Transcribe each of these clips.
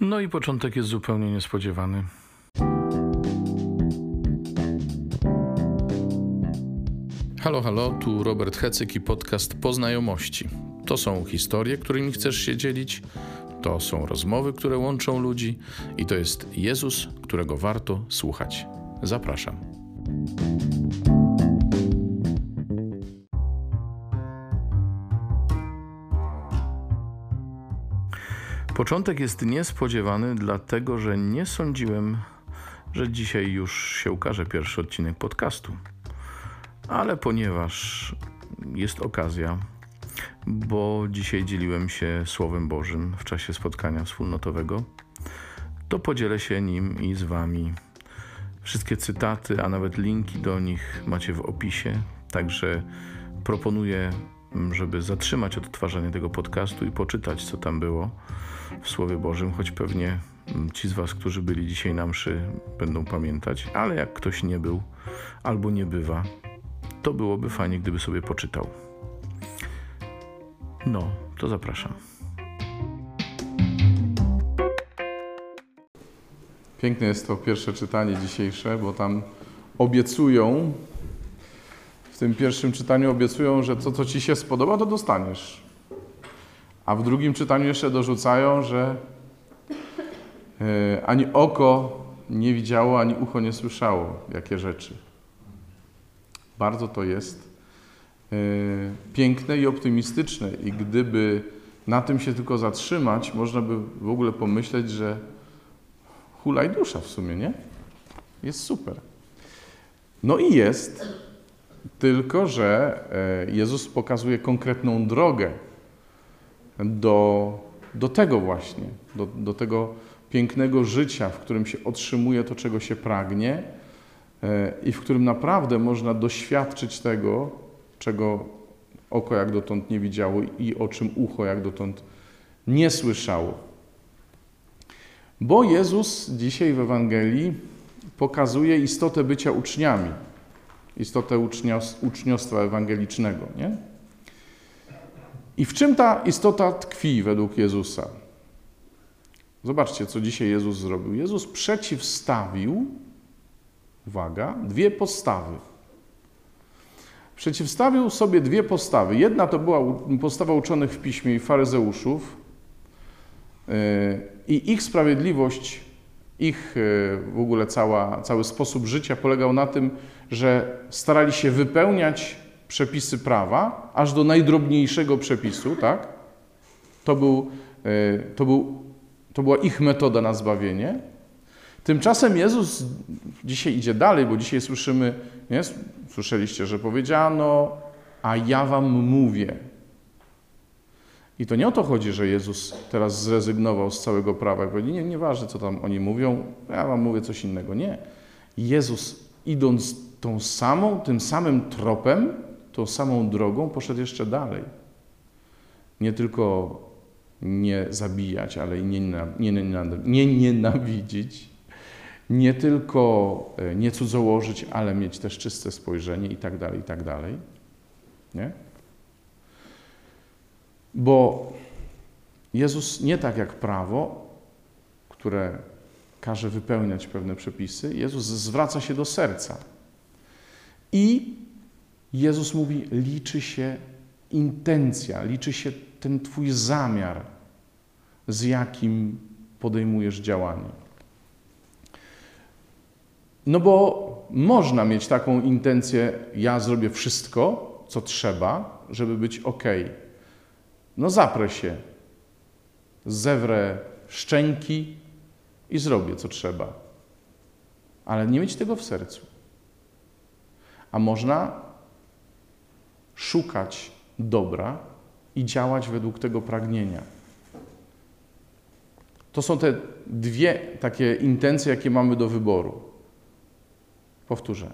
No i początek jest zupełnie niespodziewany. Halo, halo, tu Robert Hecyk i podcast Poznajomości. To są historie, którymi chcesz się dzielić, to są rozmowy, które łączą ludzi i to jest Jezus, którego warto słuchać. Zapraszam. Początek jest niespodziewany, dlatego że nie sądziłem, że dzisiaj już się ukaże pierwszy odcinek podcastu. Ale ponieważ jest okazja, bo dzisiaj dzieliłem się Słowem Bożym w czasie spotkania wspólnotowego, to podzielę się nim i z Wami. Wszystkie cytaty, a nawet linki do nich macie w opisie, także proponuję, żeby zatrzymać odtwarzanie tego podcastu i poczytać, co tam było w Słowie Bożym, choć pewnie ci z Was, którzy byli dzisiaj na mszy, będą pamiętać, ale jak ktoś nie był albo nie bywa, to byłoby fajnie, gdyby sobie poczytał. No, to zapraszam. Piękne jest to pierwsze czytanie dzisiejsze, bo tam obiecują, w tym pierwszym czytaniu obiecują, że to, co ci się spodoba, to dostaniesz. A w drugim czytaniu jeszcze dorzucają, że e, ani oko nie widziało, ani ucho nie słyszało, jakie rzeczy. Bardzo to jest e, piękne i optymistyczne. I gdyby na tym się tylko zatrzymać, można by w ogóle pomyśleć, że hulaj dusza w sumie, nie? Jest super. No i jest, tylko że e, Jezus pokazuje konkretną drogę do, do tego właśnie, do, do tego pięknego życia, w którym się otrzymuje to, czego się pragnie e, i w którym naprawdę można doświadczyć tego, czego oko jak dotąd nie widziało i o czym ucho jak dotąd nie słyszało. Bo Jezus dzisiaj w Ewangelii pokazuje istotę bycia uczniami, istotę uczniostwa ewangelicznego. Nie? I w czym ta istota tkwi według Jezusa? Zobaczcie, co dzisiaj Jezus zrobił. Jezus przeciwstawił, uwaga, dwie postawy. Przeciwstawił sobie dwie postawy. Jedna to była postawa uczonych w piśmie i faryzeuszów, yy, i ich sprawiedliwość, ich yy, w ogóle cała, cały sposób życia polegał na tym, że starali się wypełniać przepisy prawa, aż do najdrobniejszego przepisu, tak? To, był, e, to, był, to była ich metoda na zbawienie. Tymczasem Jezus dzisiaj idzie dalej, bo dzisiaj słyszymy, nie? słyszeliście, że powiedziano, a ja wam mówię. I to nie o to chodzi, że Jezus teraz zrezygnował z całego prawa i powiedział, nie, nieważne co tam oni mówią, ja wam mówię coś innego. Nie. Jezus idąc tą samą, tym samym tropem, tą samą drogą poszedł jeszcze dalej. Nie tylko nie zabijać, ale i nie, nie, nie nienawidzić, nie tylko e, nie cudzołożyć, ale mieć też czyste spojrzenie i tak dalej, i tak dalej. Nie? Bo Jezus nie tak jak prawo, które każe wypełniać pewne przepisy, Jezus zwraca się do serca. I Jezus mówi: liczy się intencja, liczy się ten Twój zamiar, z jakim podejmujesz działanie. No bo można mieć taką intencję: ja zrobię wszystko, co trzeba, żeby być ok. No zaprę się, zewrę szczęki i zrobię, co trzeba. Ale nie mieć tego w sercu. A można szukać dobra i działać według tego pragnienia. To są te dwie takie intencje, jakie mamy do wyboru. Powtórzę.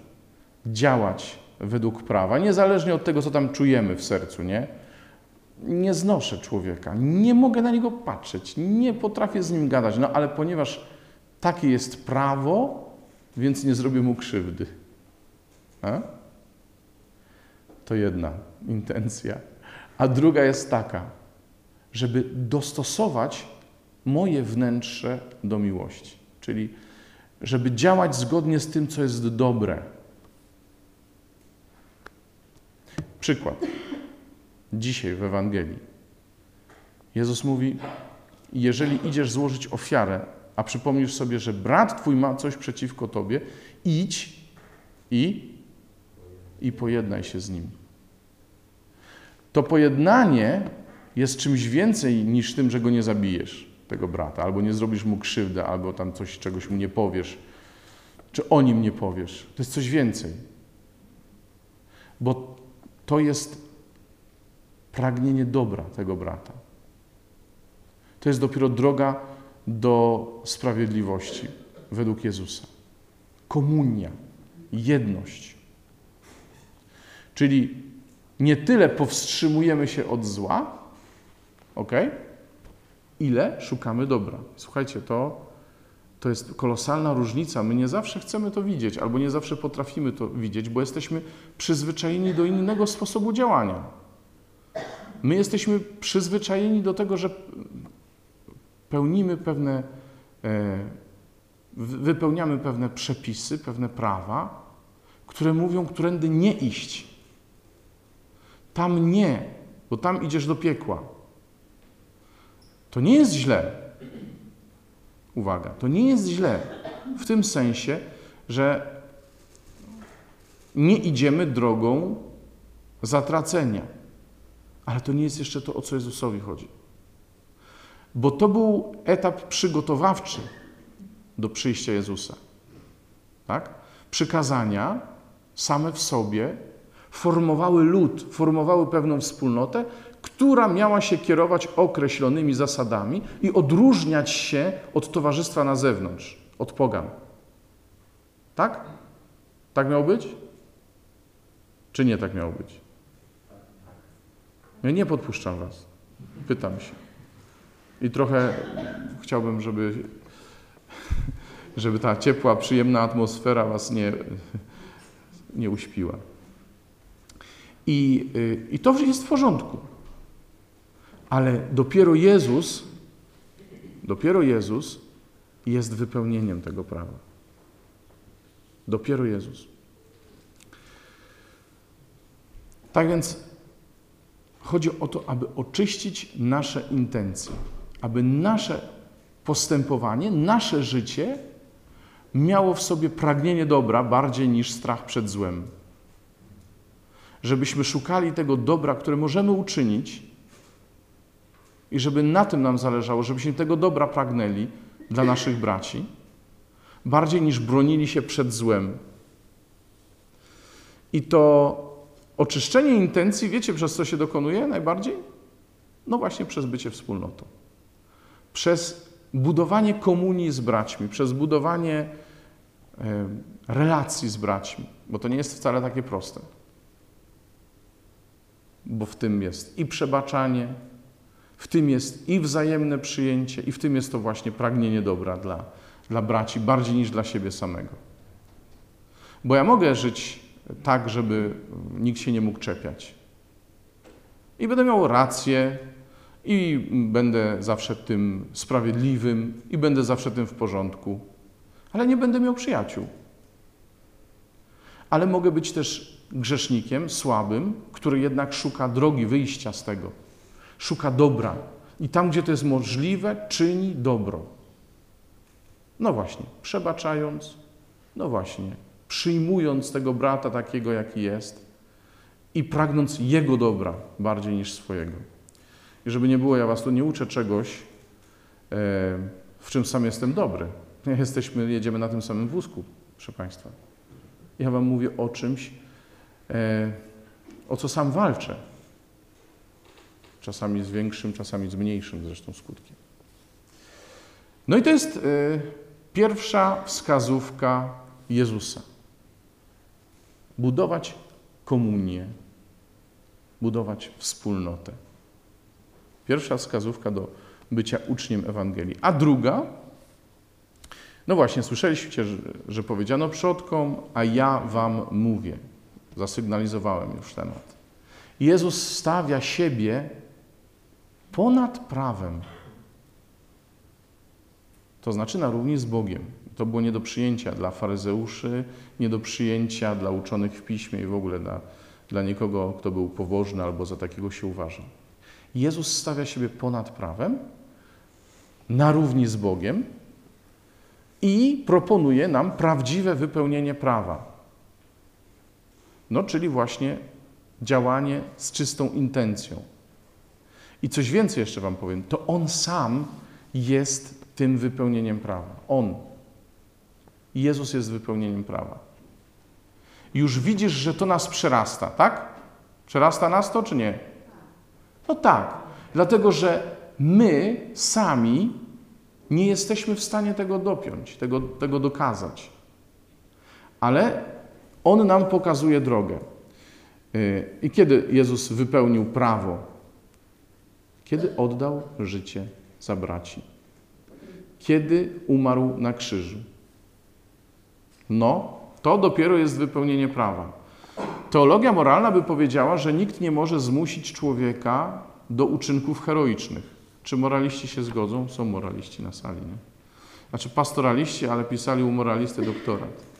Działać według prawa, niezależnie od tego, co tam czujemy w sercu, nie? Nie znoszę człowieka, nie mogę na niego patrzeć, nie potrafię z nim gadać, no ale ponieważ takie jest prawo, więc nie zrobię mu krzywdy. A? To jedna intencja. A druga jest taka, żeby dostosować moje wnętrze do miłości. Czyli, żeby działać zgodnie z tym, co jest dobre. Przykład. Dzisiaj w Ewangelii. Jezus mówi: Jeżeli idziesz złożyć ofiarę, a przypomnisz sobie, że brat twój ma coś przeciwko tobie, idź i, i pojednaj się z nim. To pojednanie jest czymś więcej niż tym, że go nie zabijesz, tego brata, albo nie zrobisz mu krzywdę, albo tam coś, czegoś mu nie powiesz, czy o nim nie powiesz. To jest coś więcej. Bo to jest pragnienie dobra tego brata. To jest dopiero droga do sprawiedliwości według Jezusa. Komunia, jedność. Czyli nie tyle powstrzymujemy się od zła, ok? Ile szukamy dobra. Słuchajcie, to, to jest kolosalna różnica. My nie zawsze chcemy to widzieć, albo nie zawsze potrafimy to widzieć, bo jesteśmy przyzwyczajeni do innego sposobu działania. My jesteśmy przyzwyczajeni do tego, że pełnimy pewne, e, wypełniamy pewne przepisy, pewne prawa, które mówią, którędy nie iść. Tam nie, bo tam idziesz do piekła. To nie jest źle. Uwaga, to nie jest źle w tym sensie, że nie idziemy drogą zatracenia. Ale to nie jest jeszcze to, o co Jezusowi chodzi. Bo to był etap przygotowawczy do przyjścia Jezusa. Tak? Przykazania same w sobie formowały lud, formowały pewną wspólnotę, która miała się kierować określonymi zasadami i odróżniać się od towarzystwa na zewnątrz, od pogan. Tak? Tak miało być? Czy nie tak miało być? Ja nie podpuszczam Was. Pytam się. I trochę chciałbym, żeby, żeby ta ciepła, przyjemna atmosfera Was nie, nie uśpiła. I, I to jest w porządku. Ale dopiero Jezus, dopiero Jezus jest wypełnieniem tego prawa. Dopiero Jezus. Tak więc chodzi o to, aby oczyścić nasze intencje, aby nasze postępowanie, nasze życie miało w sobie pragnienie dobra bardziej niż strach przed złem. Żebyśmy szukali tego dobra, które możemy uczynić i żeby na tym nam zależało, żebyśmy tego dobra pragnęli dla naszych braci, bardziej niż bronili się przed złem. I to oczyszczenie intencji, wiecie, przez co się dokonuje najbardziej? No właśnie przez bycie wspólnotą. Przez budowanie komunii z braćmi, przez budowanie relacji z braćmi, bo to nie jest wcale takie proste. Bo w tym jest i przebaczanie, w tym jest i wzajemne przyjęcie, i w tym jest to właśnie pragnienie dobra dla, dla braci, bardziej niż dla siebie samego. Bo ja mogę żyć tak, żeby nikt się nie mógł czepiać. I będę miał rację, i będę zawsze tym sprawiedliwym, i będę zawsze tym w porządku, ale nie będę miał przyjaciół. Ale mogę być też grzesznikiem, słabym, który jednak szuka drogi wyjścia z tego szuka dobra i tam, gdzie to jest możliwe, czyni dobro. No właśnie, przebaczając, no właśnie, przyjmując tego brata takiego, jaki jest i pragnąc jego dobra bardziej niż swojego. I żeby nie było, ja was tu nie uczę czegoś, e, w czym sam jestem dobry. Jesteśmy, jedziemy na tym samym wózku, proszę Państwa. Ja Wam mówię o czymś, o co sam walczę. Czasami z większym, czasami z mniejszym zresztą skutkiem. No i to jest y, pierwsza wskazówka Jezusa. Budować komunię, budować wspólnotę. Pierwsza wskazówka do bycia uczniem Ewangelii. A druga, no właśnie, słyszeliście, że powiedziano przodkom, a ja wam mówię. Zasygnalizowałem już temat. Jezus stawia siebie ponad prawem. To znaczy na równi z Bogiem. To było nie do przyjęcia dla faryzeuszy, nie do przyjęcia dla uczonych w piśmie i w ogóle dla, dla nikogo, kto był pobożny albo za takiego się uważał. Jezus stawia siebie ponad prawem, na równi z Bogiem i proponuje nam prawdziwe wypełnienie prawa. No, czyli właśnie działanie z czystą intencją. I coś więcej jeszcze Wam powiem. To On sam jest tym wypełnieniem prawa. On. Jezus jest wypełnieniem prawa. Już widzisz, że to nas przerasta, tak? Przerasta nas to, czy nie? No tak. Dlatego, że my sami nie jesteśmy w stanie tego dopiąć, tego, tego dokazać. Ale On nam pokazuje drogę. Y, I kiedy Jezus wypełnił prawo? Kiedy oddał życie za braci. Kiedy umarł na krzyżu. No, to dopiero jest wypełnienie prawa. Teologia moralna by powiedziała, że nikt nie może zmusić człowieka do uczynków heroicznych. Czy moraliści się zgodzą? Są moraliści na sali, nie? Znaczy pastoraliści, ale pisali u moralisty doktorat.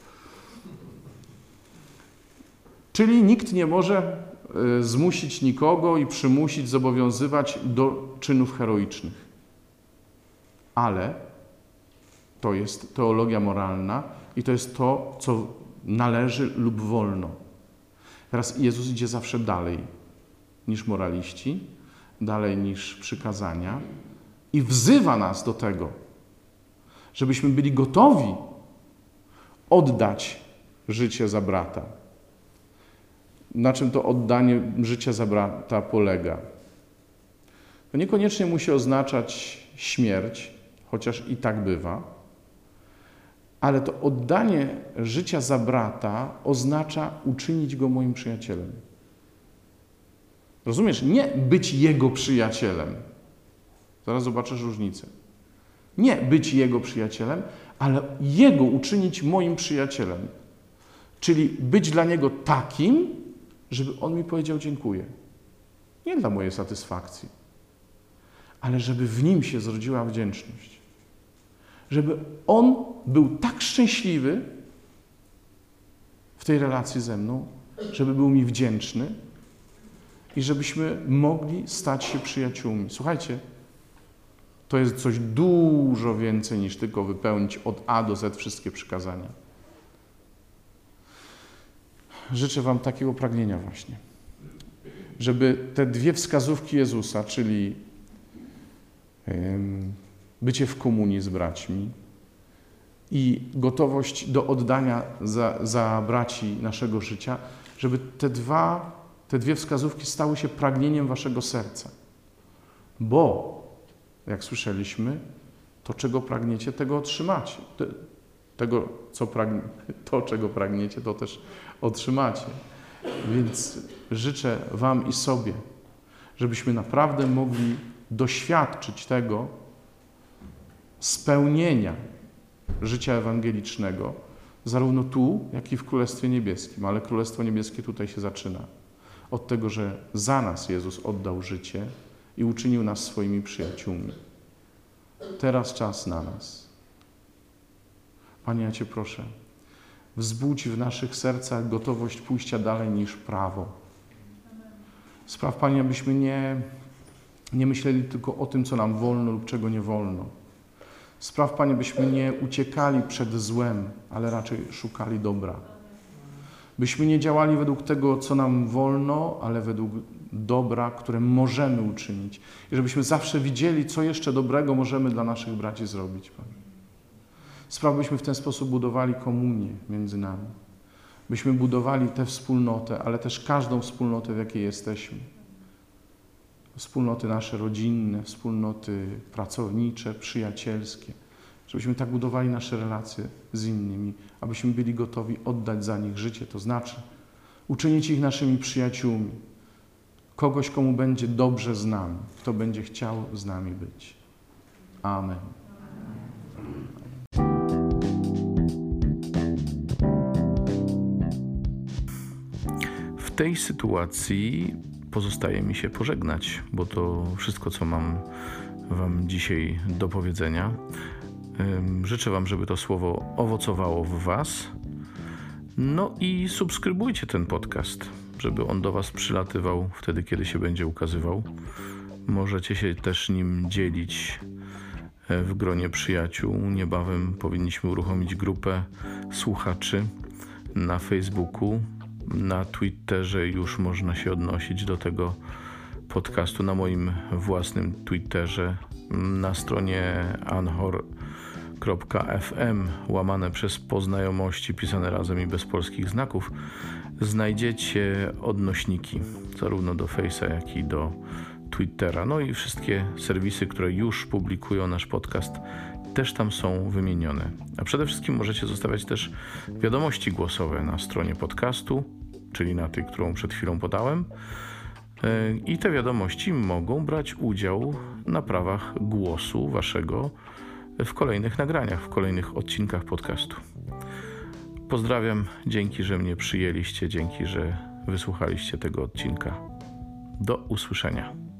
Czyli nikt nie może e, zmusić nikogo i przymusić, zobowiązywać do czynów heroicznych. Ale to jest teologia moralna i to jest to, co należy lub wolno. Teraz Jezus idzie zawsze dalej niż moraliści, dalej niż przykazania i wzywa nas do tego, żebyśmy byli gotowi oddać życie za brata. Na czym to oddanie życia za brata polega? To niekoniecznie musi oznaczać śmierć, chociaż i tak bywa, ale to oddanie życia za brata oznacza uczynić go moim przyjacielem. Rozumiesz? Nie być jego przyjacielem. Zaraz zobaczysz różnicę. Nie być jego przyjacielem, ale jego uczynić moim przyjacielem. Czyli być dla niego takim, żeby on mi powiedział dziękuję. Nie dla mojej satysfakcji, ale żeby w nim się zrodziła wdzięczność. Żeby on był tak szczęśliwy w tej relacji ze mną, żeby był mi wdzięczny, i żebyśmy mogli stać się przyjaciółmi. Słuchajcie, to jest coś dużo więcej niż tylko wypełnić od A do Z wszystkie przykazania. Życzę Wam takiego pragnienia właśnie, żeby te dwie wskazówki Jezusa, czyli bycie w komunii z braćmi i gotowość do oddania za, za braci naszego życia, żeby te dwa te dwie wskazówki stały się pragnieniem waszego serca. Bo, jak słyszeliśmy, to czego pragniecie, tego otrzymacie. Tego, co pragnie, to czego pragniecie, to też otrzymacie. Więc życzę Wam i sobie, żebyśmy naprawdę mogli doświadczyć tego spełnienia życia ewangelicznego, zarówno tu, jak i w Królestwie Niebieskim. Ale Królestwo Niebieskie tutaj się zaczyna od tego, że za nas Jezus oddał życie i uczynił nas swoimi przyjaciółmi. Teraz czas na nas. Panie, ja Cię proszę, wzbudź w naszych sercach gotowość pójścia dalej niż prawo. Spraw, Panie, abyśmy nie, nie myśleli tylko o tym, co nam wolno lub czego nie wolno. Spraw, Panie, byśmy nie uciekali przed złem, ale raczej szukali dobra byśmy nie działali według tego, co nam wolno, ale według dobra, które możemy uczynić. I żebyśmy zawsze widzieli, co jeszcze dobrego możemy dla naszych braci zrobić, Panie. Spraw, byśmy w ten sposób budowali komunię między nami. Byśmy budowali tę wspólnotę, ale też każdą wspólnotę, w jakiej jesteśmy. Wspólnoty nasze rodzinne, wspólnoty pracownicze, przyjacielskie żebyśmy tak budowali nasze relacje z innymi, abyśmy byli gotowi oddać za nich życie, to znaczy uczynić ich naszymi przyjaciółmi, kogoś, komu będzie dobrze z nami, kto będzie chciał z nami być. Amen. Tej sytuacji pozostaje mi się pożegnać, bo to wszystko, co mam Wam dzisiaj do powiedzenia. Życzę Wam, żeby to słowo owocowało w Was. No i subskrybujcie ten podcast, żeby on do Was przylatywał wtedy, kiedy się będzie ukazywał. Możecie się też nim dzielić e, w gronie przyjaciół. Niebawem powinniśmy uruchomić grupę słuchaczy na Facebooku. Na Twitterze już można się odnosić do tego podcastu na moim własnym Twitterze. Na stronie anchor.fm łamane przez poznajomości pisane razem i bez polskich znaków znajdziecie odnośniki zarówno do Face'a, jak i do Twittera. No i wszystkie serwisy, które już publikują nasz podcast, też tam są wymienione. A przede wszystkim możecie zostawiać też wiadomości głosowe na stronie podcastu, czyli na tej, którą przed chwilą podałem. E, I te wiadomości mogą brać udział na prawach głosu waszego w kolejnych nagraniach, w kolejnych odcinkach podcastu. Pozdrawiam, dzięki, że mnie przyjęliście, dzięki, że wysłuchaliście tego odcinka. Do usłyszenia.